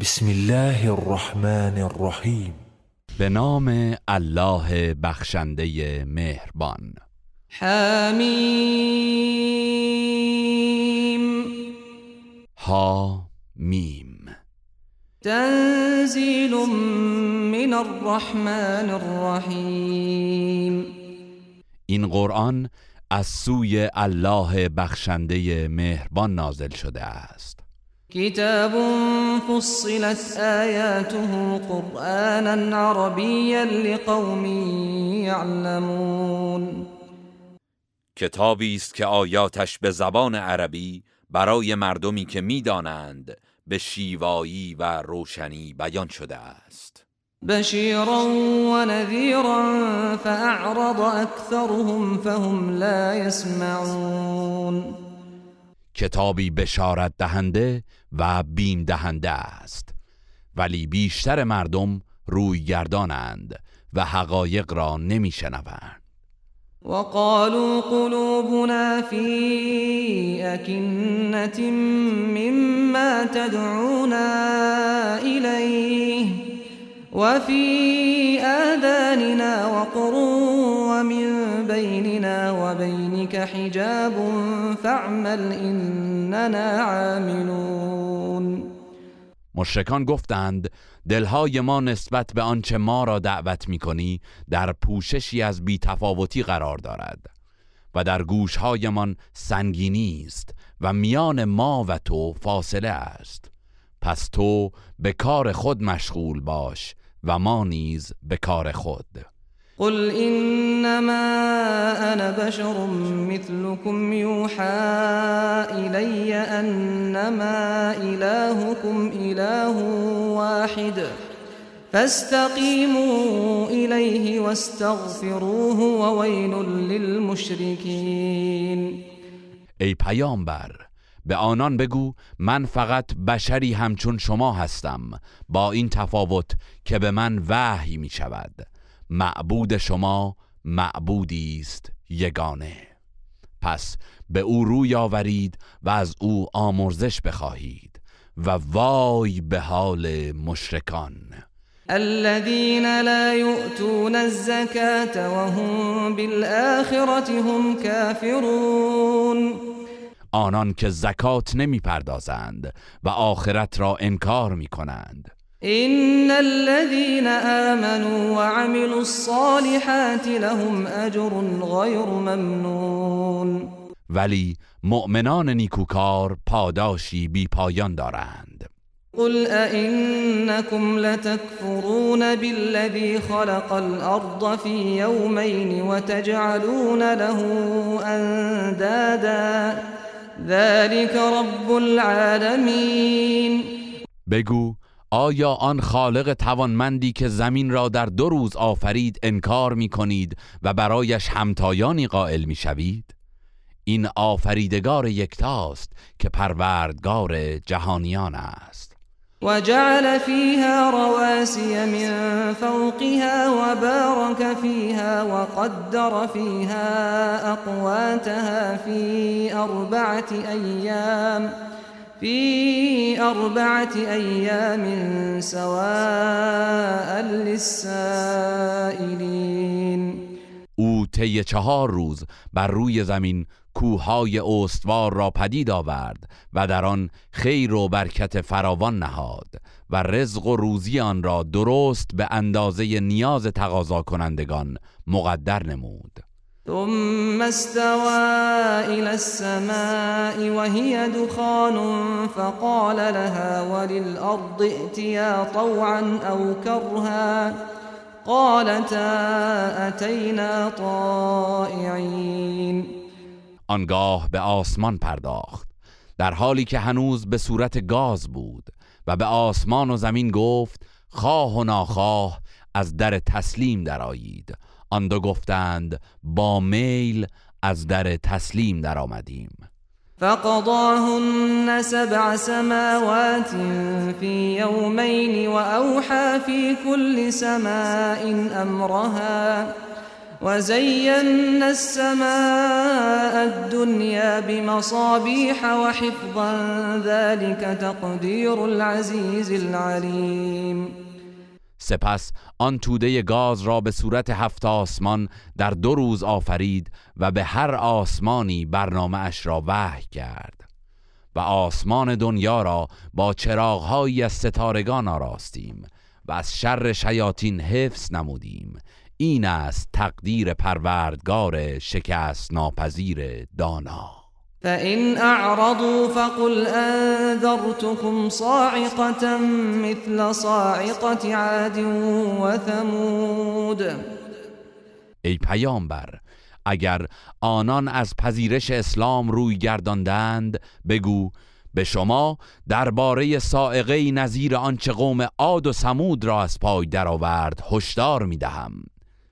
بسم الله الرحمن الرحیم به نام الله بخشنده مهربان. حمیم. ها میم تنزیل من الرحمن الرحیم. این قرآن از سوی الله بخشنده مهربان نازل شده است. کتاب فصلت آیاته قرآنا عربیا لقوم یعلمون کتابی است که آیاتش به زبان عربی برای مردمی که می‌دانند به شیوایی و روشنی بیان شده است. بشیرا و نذیرا فاعرض اکثرهم فهم لا يسمعون کتابی بشارت دهنده و بیم دهنده است. ولی بیشتر مردم روی گردانند و حقایق را نمیشنوند وقالوا قلوبنا في أكنة مما تدعونا إليه. وفي آذاننا وقر ومن بيننا وبينك حجاب فاعمل إننا عاملون. مشرکان گفتند دلهای ما نسبت به آنچه ما را دعوت می کنی در پوششی از بیتفاوتی قرار دارد و در گوشهایمان سنگینی است و میان ما و تو فاصله است. پس تو به کار خود مشغول باش و ما نیز به کار خود. قل إنما أنا بشر مثلكم يوحى إلي أنما إلهكم إله واحد. فاستقيموا إليه واستغفروه وويل للمشركين ای پیامبر به آنان بگو من فقط بشری همچون شما هستم با این تفاوت که به من وحی می شود معبود شما معبودی است یگانه. پس به او روی آورید و از او آمرزش بخواهید و وای به حال مشرکان. الذين لا يؤتون الزكاة وهم بالآخرة هم كافرون آنان که زکات نمی پردازند و آخرت را انکار می کنند إن الذين آمنوا وعملوا الصالحات لهم أجر غير ممنون. ولی مؤمنان نیکوکار پاداشی بی پایان دارند. قل أئنكم لتكفرون بالذي خلق الأرض في يومين وتجعلون له أندادا. ذلك رب العالمين بگو آیا آن خالق توانمندی که زمین را در دو روز آفرید انکار می کنید و برایش همتایانی قائل می شوید؟ این آفریدگار یکتاست که پروردگار جهانیان است وجعل فيها رواسي من فوقها وبارك فيها وقدر فيها أقواتها في أربعة أيام في أربعة أيام سواء للسائلين. أو طی چهار روز بر روی زمین کوههای استوار را پدید آورد و در آن خیر و برکت فراوان نهاد و رزق و روزی آن را درست به اندازه نیاز تقاضا کنندگان مقدر نمود. ثم استوى إلى السماء وهي دخان فقال لها وللأرض ائتيا طوعا أو كرها قالتا أتينا طائعين. آنگاه به آسمان پرداخت در حالی که هنوز به صورت گاز بود و به آسمان و زمین گفت خواه و ناخواه از در تسلیم درآیید. آن دو گفتند با میل از در تسلیم درآمدیم. فقضاهن سبع سماوات في يومين وأوحى في كل سماء أمرها وزينا السماء الدنيا بمصابيح وحفظا ذلك تقدير العزيز العليم. سپس آن توده گاز را به صورت هفت آسمان در دو روز آفرید و به هر آسمانی برنامه اش را وحی کرد. و آسمان دنیا را با چراغهایی از ستارگان آراستیم و از شر شیاطین حفظ نمودیم. این است تقدیر پروردگار شکست ناپذیر دانا. فإن أعرضوا فقل أنذرتكم صاعقة مثل صاعقة عاد وثمود. ای پیامبر اگر آنان از پذیرش اسلام روی گرداندند بگو به شما درباره سائقه نظیر آنچه قوم عاد و سمود را از پای درآورد هشدار می‌دهم.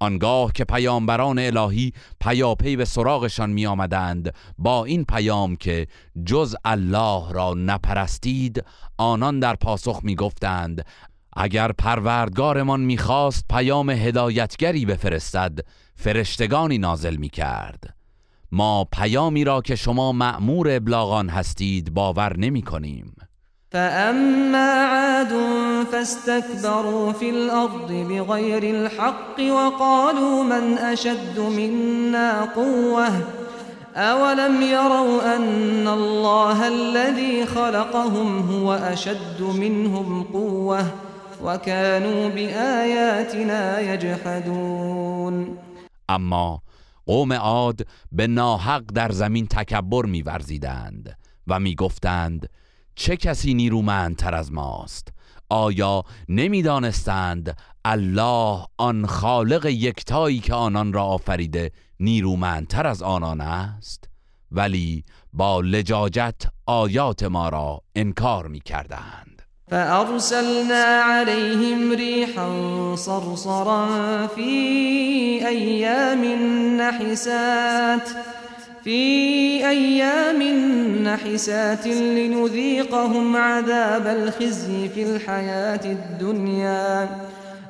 آنگاه که پیامبران الهی پیاپی به سراغشان می آمدند با این پیام که جز الله را نپرستید آنان در پاسخ می گفتند اگر پروردگارمان می‌خواست پیام هدایتگری بفرستد فرشتگانی نازل می کرد ما پیامی را که شما مأمور ابلاغان هستید باور نمی کنیم فأما عاد فاستكبروا في الأرض بغير الحق وقالوا من أشد منا قوة؟ أولم يروا أن الله الذي خلقهم هو أشد منهم قوة وكانوا بآياتنا يجحدون. اما قوم عاد به ناحق در زمین تکبر میورزیدند و میگفتند چه کسی نیرومندتر از ماست؟ آیا نمی‌دانستند الله آن خالق یکتایی که آنان را آفریده نیرومندتر از آنان است؟ ولی با لجاجت آیات ما را انکار می‌کردند. فأرسلنا عليهم ريحا صرصرا في أيام نحسات في أيام نحسات لنذيقهم عذاب الخزي في الحياة الدنيا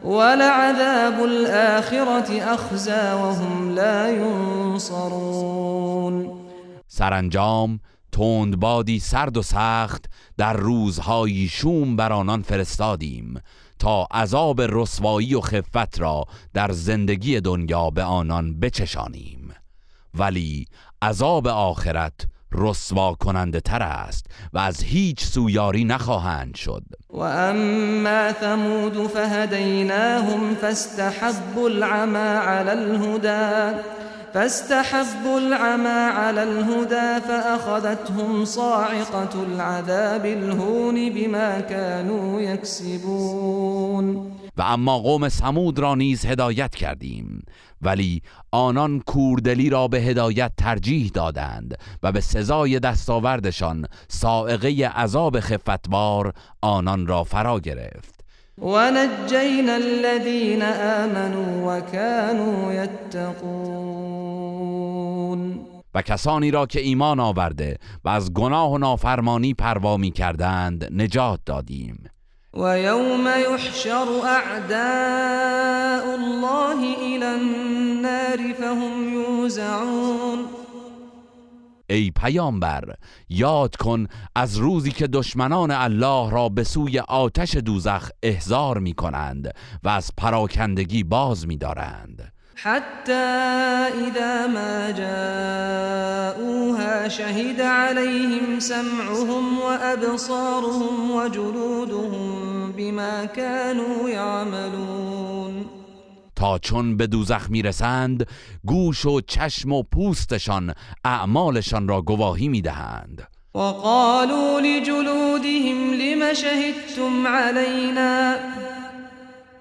ولعذاب الآخرة أخزى وهم لا ينصرون. سرانجام تندبادی سرد و سخت در روزهای شوم بر آنان فرستادیم تا عذاب رسوایی و خفت را در زندگی دنیا به آنان بچشانیم. ولی عذاب آخرت رسوا کننده تر است و از هیچ سویاری نخواهند شد. و اما ثمود فهدیناهم فاستحبوا العمى على الهدى فاستحبوا العمى على الهدى فأخذتهم صاعقة العذاب الهون بما كانوا يكسبون. و اما قوم سمود را نیز هدایت کردیم. ولی آنان کوردلی را به هدایت ترجیح دادند و به سزای دستاوردشان سائقه عذاب خفتبار آنان را فرا گرفت. ونجينا الذين آمنوا وكانوا يتقون و کسانی را که ایمان آورده و از گناه و نافرمانی پروا می کردند نجات دادیم. ويوم يحشر أعداء الله إلى النار فهم يوزعون. ای پیامبر یاد کن از روزی که دشمنان الله را به سوی آتش دوزخ احضار می کنند و از پراکندگی باز می دارند حتى إذا ما جاءوها شهد عليهم سمعهم وأبصارهم وجلودهم بما كانوا يعملون. تا چون به دوزخ می‌رسند گوش و چشم و پوستشان اعمالشان را گواهی می‌دهند. وقالوا لجلودهم لم شهدتم علينا؟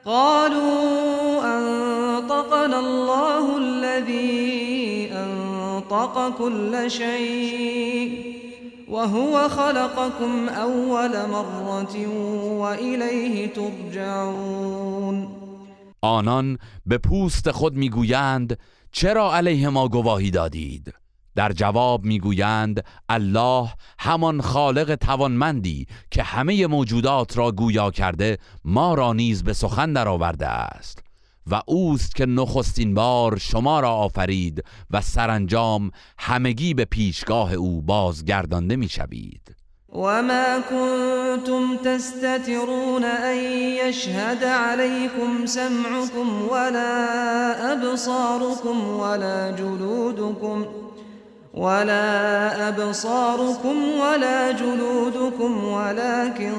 قالوا أنطقنا الله الذي خلق كل شيء وهو خلقكم أول مرة وإليه ترجعون. آنان به پوست خود میگویند چرا علیه ما گواهی دادید؟ در جواب می‌گویند الله همان خالق توانمندی که همه موجودات را گویا کرده ما را نیز به سخن درآورده است. و اوست که نخستین بار شما را آفرید و سرانجام همگی به پیشگاه او بازگردانده می‌شوید. وما كنتم تستترون أن يشهد عليكم سمعكم ولا أبصاركم ولا جلودكم ولا أبصاركم ولا جلودكم ولكن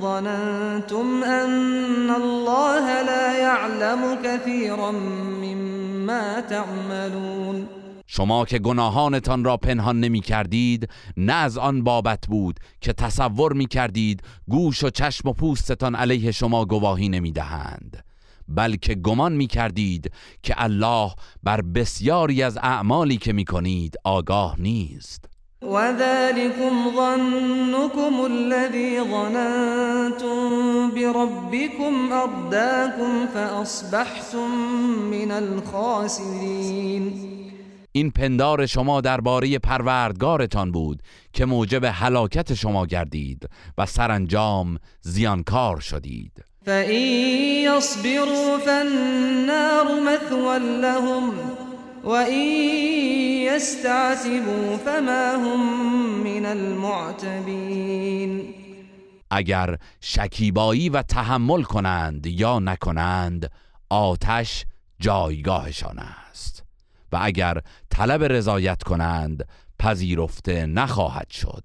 ظننتم أن الله لا يعلم كثيرا مما تعملون. شما که گناهانتان را پنهان نمی کردید نه از آن بابت بود که تصور می کردید گوش و چشم و پوستتان علیه شما گواهی نمی دهند. بلکه گمان می کردید که الله بر بسیاری از اعمالی که می کنید آگاه نیست. وذلكم ظنكم الذي ظننتم بربكم أرداكم فأصبحتم من الخاسرين. این پندار شما درباره پروردگارتان بود که موجب هلاکت شما گردید و سرانجام زیانکار شدید. فإن يصبروا فالنار مثوى لهم وإن يستعتبوا فما هم من المعتبين اگر شکیبایی و تحمل کنند یا نکنند آتش جایگاهشان است. و اگر طلب رضایت کنند پذیرفته نخواهد شد.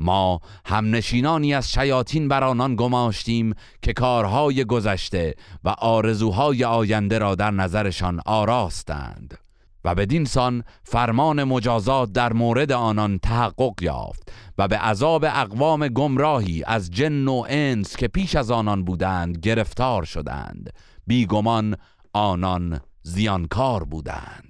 ما همنشینانی از شیاطین بر آنان گماشتیم که کارهای گذشته و آرزوهای آینده را در نظرشان آراستند و بدین سان فرمان مجازات در مورد آنان تحقق یافت و به عذاب اقوام گمراهی از جن و انس که پیش از آنان بودند گرفتار شدند. بیگمان آنان زیانکار بودند.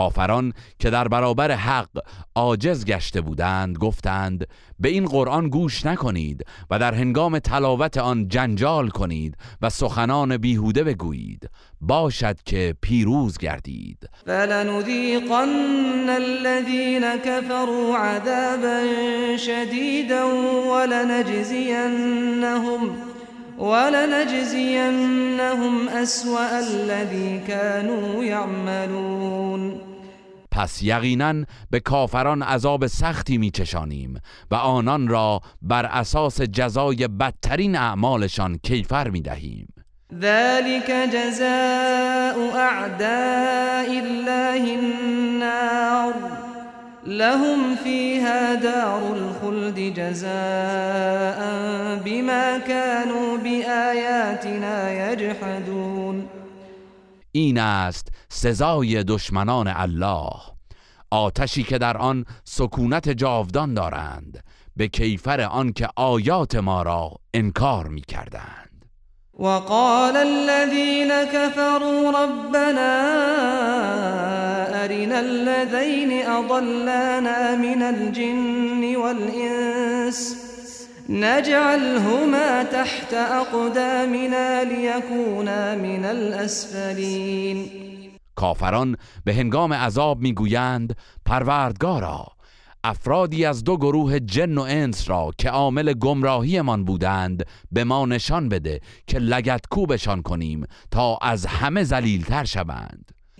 کافران که در برابر حق عاجز گشته بودند گفتند به این قرآن گوش نکنید و در هنگام تلاوت آن جنجال کنید و سخنان بیهوده بگویید. باشد که پیروز گردید. فلنذیقن الذین كفروا عذابا شدیدا ولنجزینهم ولنجزینهم اسوأ الذی كانوا یعملون. پس یقینا به کافران عذاب سختی میچشانیم و آنان را بر اساس جزای بدترین اعمالشان کیفر می‌دهیم. ذلك جزاء اعداء الله النار. لهم فيها دار الخلد جزاء بما كانوا بآياتنا يجحدون. این است سزای دشمنان الله. آتشی که در آن سکونت جاودان دارند به کیفر آن که آیات ما را انکار می کردند وقال الذين كفروا ربنا أرنا الذين أضلانا من الجن والإنس نجعلهما تحت اقدامنا ليكونا من الاسفلین کافران به هنگام عذاب می‌گویند پروردگارا افرادی از دو گروه جن و انس را که عامل گمراهیمان بودند به ما نشان بده که لگت کوبشان کنیم تا از همه ذلیلتر شوند.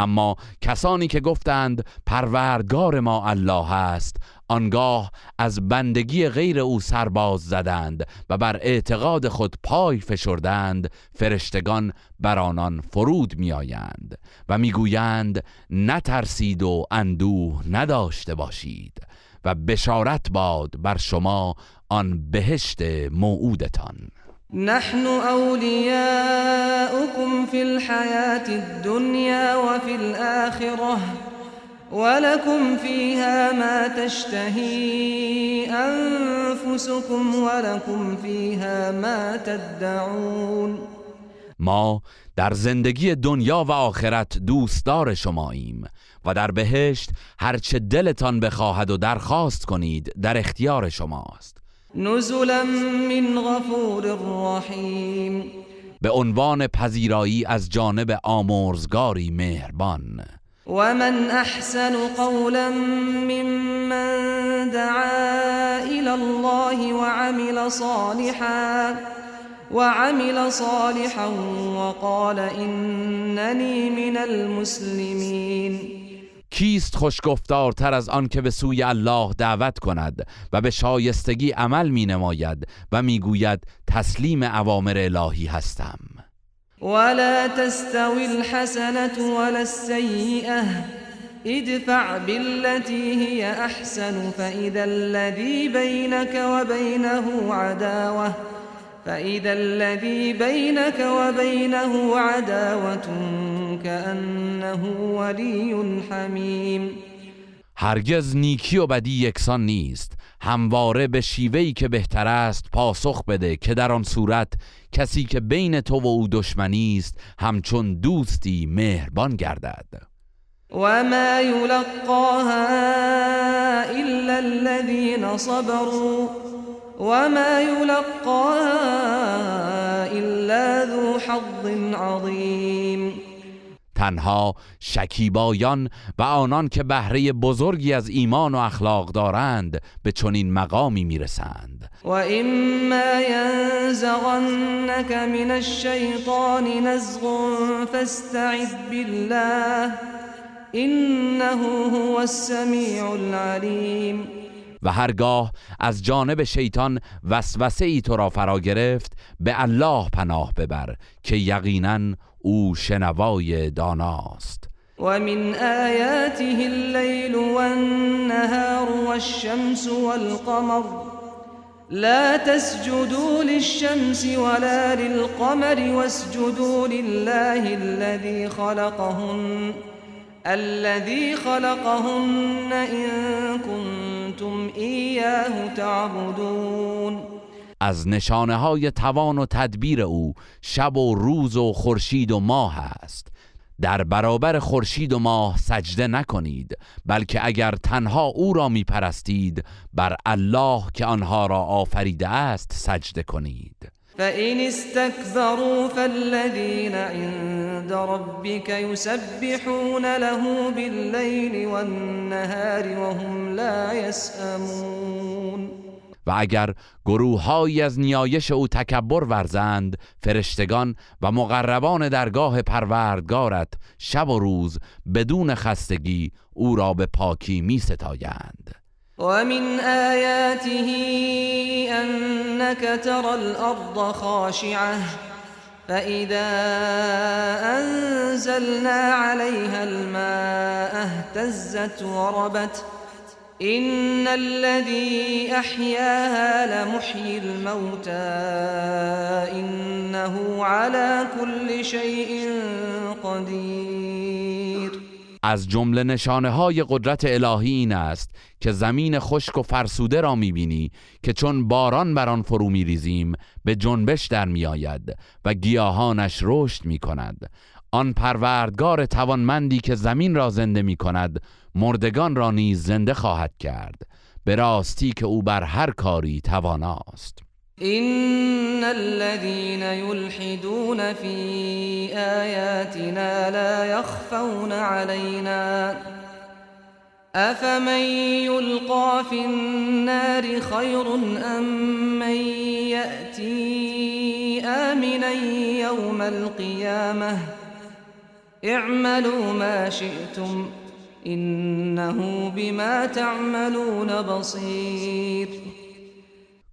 اما کسانی که گفتند پروردگار ما الله است آنگاه از بندگی غیر او سرباز زدند و بر اعتقاد خود پای فشردند فرشتگان بر آنان فرود میآیند و می‌گویند نترسید و اندوه نداشته باشید و بشارت باد بر شما آن بهشت موعودتان. نحن أولياؤكم في الحياة الدنيا وفي الآخرة ولكم فيها ما تشتهي أنفسكم ولكم فيها ما تدعون. ما در زندگی دنیا و آخرت دوستدار شماییم و در بهشت هرچه دلتان بخواهد و درخواست کنید در اختیار شماست. نزلا من غفور رحیم. به عنوان پذیرایی از جانب آمرزگاری مهربان. ومن احسن قولا ممن دعا الى الله وعمل صالحا وعمل صالحا وقال انني من المسلمين کیست خوشگفتارتر از آن که به سوی الله دعوت کند و به شایستگی عمل می نماید و می گوید تسلیم اوامر الهی هستم. ولا تستوي الحسنة ولا السيئة ادفع بالتي هي أحسن فإذا الذي بينك وبينه عداوة. فإذا الذي بينك وبينه عداوة كأنه ولي حميم. هرگز نیکی و بدی یکسان نیست. همواره به شیوهی که بهتر است پاسخ بده که در آن صورت کسی که بین تو و او دشمنی است همچون دوستی مهربان گردد. وما يلقاها إلا الذين صبروا. وما يلقاها إلا ذو حظ عظيم. تنها شکیبایان و آنان که بهره بزرگی از ایمان و اخلاق دارند به چنین مقامی می‌رسند. و اما ینزغنك من الشیطان نزغ فاستعذ بالله انه هو السمیع العلیم. و هرگاه از جانب شیطان وسوسه ای تو را فرا گرفت به الله پناه ببر که یقینا أو شنوای داناست. ومن آياته الليل والنهار والشمس والقمر. لا تسجدوا للشمس ولا للقمر واسجدوا لله الذي خلقهن الذي خلقهن إن كنتم إياه تعبدون. از نشانه های توان و تدبیر او شب و روز و خورشید و ماه است. در برابر خورشید و ماه سجده نکنید بلکه اگر تنها او را می پرستید بر الله که آنها را آفریده است سجده کنید. فإن استكبروا فالذين عند ربك يسبحون له بالليل والنهار وهم لا يسأمون و اگر گروههایی از نیایش او تکبر ورزند فرشتگان و مقربان درگاه پروردگارت شب و روز بدون خستگی او را به پاکی می ستایند ومن آياته أنك ترى الأرض خاشعة فإذا أنزلنا عليها الماء اهتزت وربت إن الذي أحياها لمحيي الموتى إنه على كل شيء قدير. از جمله نشانه های قدرت الهی این است که زمین خشک و فرسوده را می‌بینی که چون باران بر آن فرو میریزیم به جنبش در میآید و گیاهانش رشد می‌کند. آن پروردگار توانمندی که زمین را زنده می کند مردگان را نیز زنده خواهد کرد. به راستی که او بر هر کاری تواناست. إن الذين يلحدون في آياتنا لا يخفون علينا أفمن يلقى في النار خير أم من يأتي آمنا يوم القيامة اعملوا ما شئتم إنه بما تعملون بصير.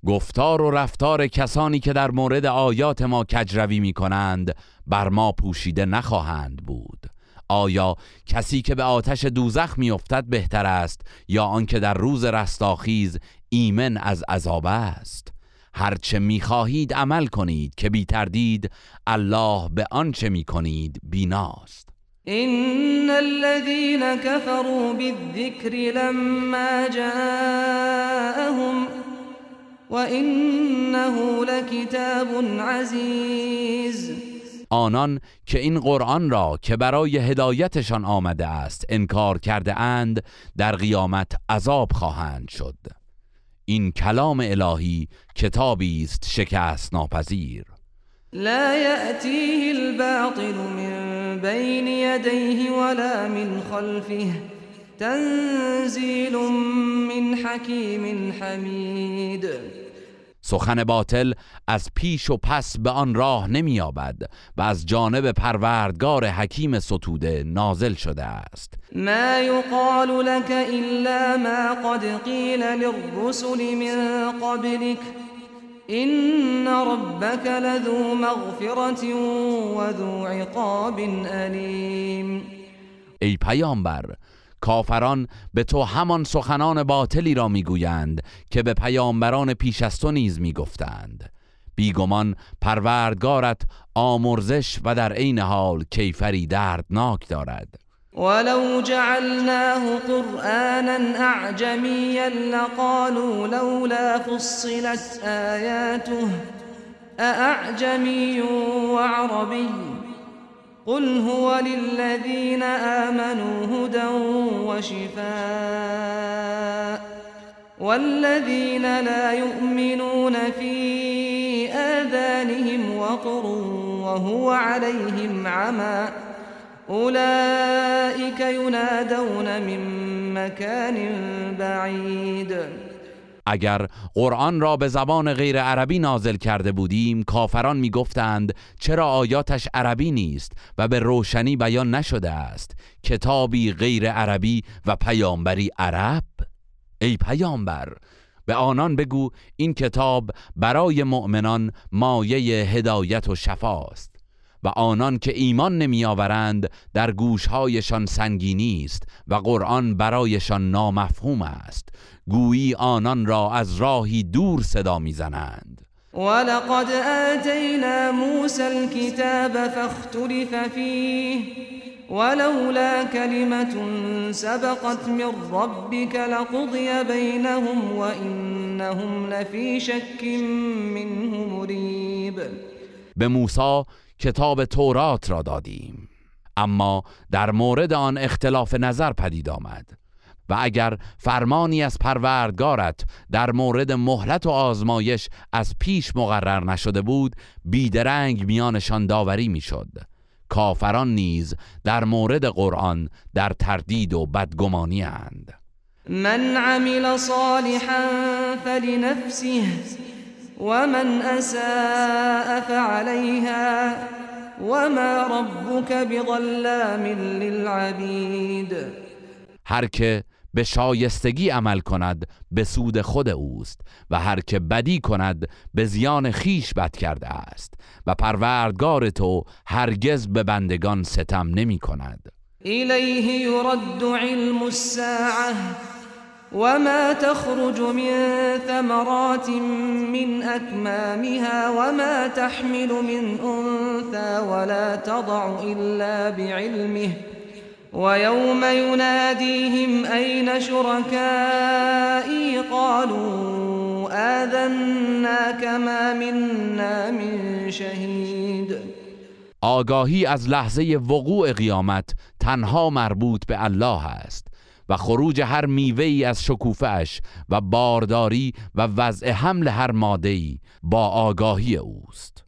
گفتار و رفتار کسانی که در مورد آیات ما کجروی می کنند بر ما پوشیده نخواهند بود. آیا کسی که به آتش دوزخ میافتد بهتر است یا آنکه در روز رستاخیز ایمن از عذاب است؟ هرچه می‌خواهید عمل کنید که بی تردید الله به آنچه می‌کنید بیناست. إن الذين كفروا بالذكر لما جاءهم وإنه لكتاب عزيز. آنان که این قرآن را که برای هدایتشان آمده است انکار کرده اند در قیامت عذاب خواهند شد. این کلام الهی کتابی است شکست ناپذیر. لا يأتيه الباطل من بين يديه ولا من خلفه. تنزيل من حكيم حميد. سخن باطل از پیش و پس به آن راه نمییابد و از جانب پروردگار حکیم ستوده نازل شده است. ما يقال لك إلا ما قد قيل للرسل من قبلك إن ربك لذو مغفرة وذو عقاب أليم. ای پیامبر کافران به تو همان سخنان باطلی را می‌گویند که به پیامبران پیش از تو نیز می‌گفتند. بیگمان پروردگارت آمرزش و در عین حال کیفری دردناک دارد. ولو جعلناه قرآنا أعجميا لقالوا لولا فصلت آياته أأعجمي وعربي قل هو للذين آمنوا هدى وشفاء والذين لا يؤمنون في آذانهم وقر وهو عليهم عمى أولئك ينادون من مكان بعيد. اگر قرآن را به زبان غیر عربی نازل کرده بودیم کافران می‌گفتند چرا آیاتش عربی نیست و به روشنی بیان نشده است؟ کتابی غیر عربی و پیامبری عرب؟ ای پیامبر به آنان بگو این کتاب برای مؤمنان مایه هدایت و شفاست و آنان که ایمان نمی آورند در گوشهایشان سنگینی است و قرآن برایشان نامفهوم است. گویی آنان را از راهی دور صدا می‌زنند. ولقد آتينا موسى الكتاب فاختلف فيه ولولا كلمة سبقت من ربك لقضي بينهم وإنهم لفي شك منه مريب به موسی کتاب تورات را دادیم. اما در مورد آن اختلاف نظر پدید آمد و اگر فرمانی از پروردگارت در مورد مهلت و آزمایش از پیش مقرر نشده بود بیدرنگ میانشان داوری می‌شد. کافران نیز در مورد قرآن در تردید و بدگمانی اند. من عمل صالحا فلنفسه. ومن أساء فعليها وما ربك بظلام للعبید هر که به شایستگی عمل کند به سود خود اوست و هر که بدی کند به زیان خیش بد کرده است. و پروردگار تو هرگز به بندگان ستم نمی کند. إليه يرد علم الساعة وما تخرج من ثمرات من أكمامها وما تحمل من أنثى ولا تضع إلا بعلمه ويوم يناديهم أين شركائي قالوا آذناك ما منا من شهيد آگاهی از لحظه وقوع قیامت تنها مربوط به الله است. و خروج هر میوه ای از شکوفش و بارداری و وضع حمل هر ماده ای با آگاهی اوست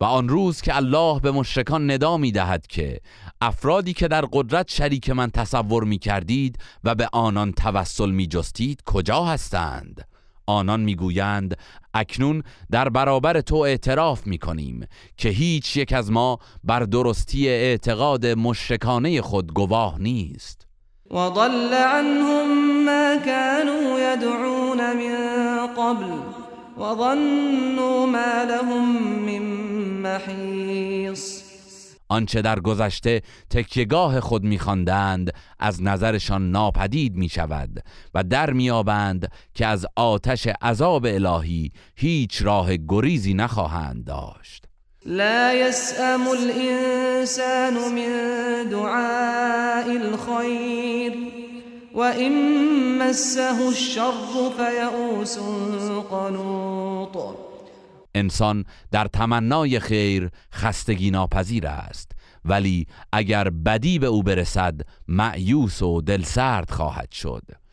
و آن روز که الله به مشرکان ندا می دهد که افرادی که در قدرت شریک من تصور می کردید و به آنان توسل می جستید کجا هستند؟ آنان می‌گویند اکنون در برابر تو اعتراف می کنیم که هیچ یک از ما بر درستی اعتقاد مشرکانه خود گواه نیست وضل عنهم ما كانوا يدعون من قبل وظنوا ما لهم من محیص آنچه در گذشته تکیگاه خود میخواندند از نظرشان ناپدید می شود و در میابند که از آتش عذاب الهی هیچ راه گریزی نخواهند داشت. لا يسأم الإنسان من دعاء الخير وإن مسه الشر فيئوس قنوط. انسان در تمنای خیر خستگی ناپذیر است ولی اگر بدی به او برسد معیوس و دلسرد خواهد شد.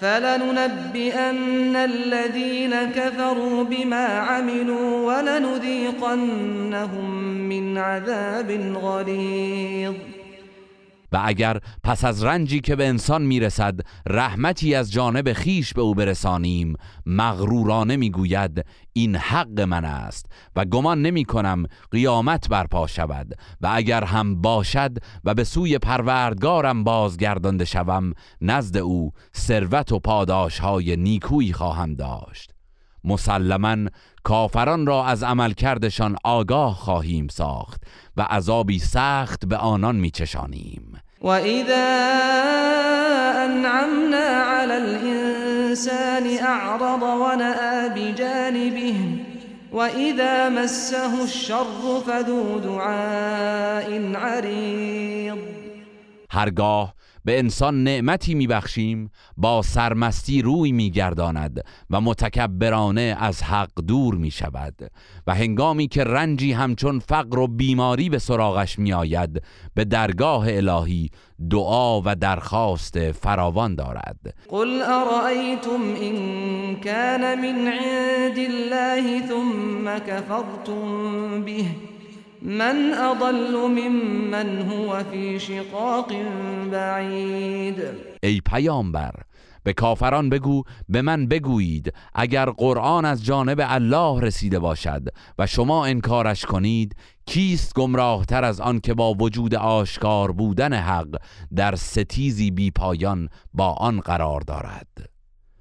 فلننبئن الذين كفروا بما عملوا ولنذيقنهم من عذاب غليظ. و اگر پس از رنجی که به انسان می‌رسد رحمتی از جانب خیش به او برسانیم مغرورانه می‌گوید این حق من است و گمان نمی کنم قیامت برپا شود و اگر هم باشد و به سوی پروردگارم بازگردانده شوم نزد او ثروت و پاداش های نیکویی خواهم داشت. مسلما کافران را از عملکردشان آگاه خواهیم ساخت و عذابی سخت به آنان میچشانیم. و اذا انعمنا على الانسان اعرض ونأى بجانبه اذا مسه الشر فذو دعاء عریض. هرگاه به انسان نعمتی میبخشیم با سرمستی روی میگرداند و متکبرانه از حق دور می‌شود و هنگامی که رنجی همچون فقر و بیماری به سراغش میآید به درگاه الهی دعا و درخواست فراوان دارد. قل ارائیتم ان كان من عند الله ثم كفرتم به. من اضل ممن هو فی شقاق بعید ای پیامبر به کافران بگو به من بگویید اگر قرآن از جانب الله رسیده باشد و شما انکارش کنید کیست گمراهتر از آن که با وجود آشکار بودن حق در ستیزی بی پایان با آن قرار دارد؟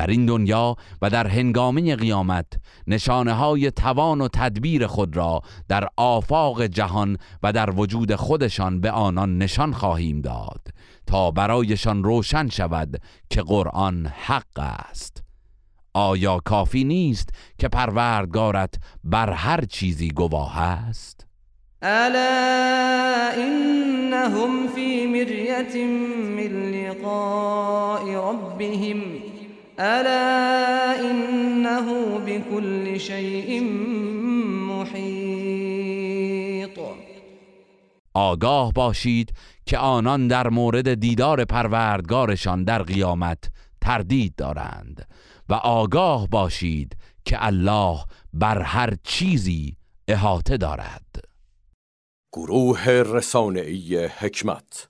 در این دنیا و در هنگامه قیامت نشانه های توان و تدبیر خود را در آفاق جهان و در وجود خودشان به آنان نشان خواهیم داد تا برایشان روشن شود که قرآن حق است آیا کافی نیست که پروردگارت بر هر چیزی گواه است؟ الا انهم فی مریت من لقاء ربهم الا انه بكل شيء محیط آگاه باشید که آنان در مورد دیدار پروردگارشان در قیامت تردید دارند و آگاه باشید که الله بر هر چیزی احاطه دارد. گروه رسانه‌ای حکمت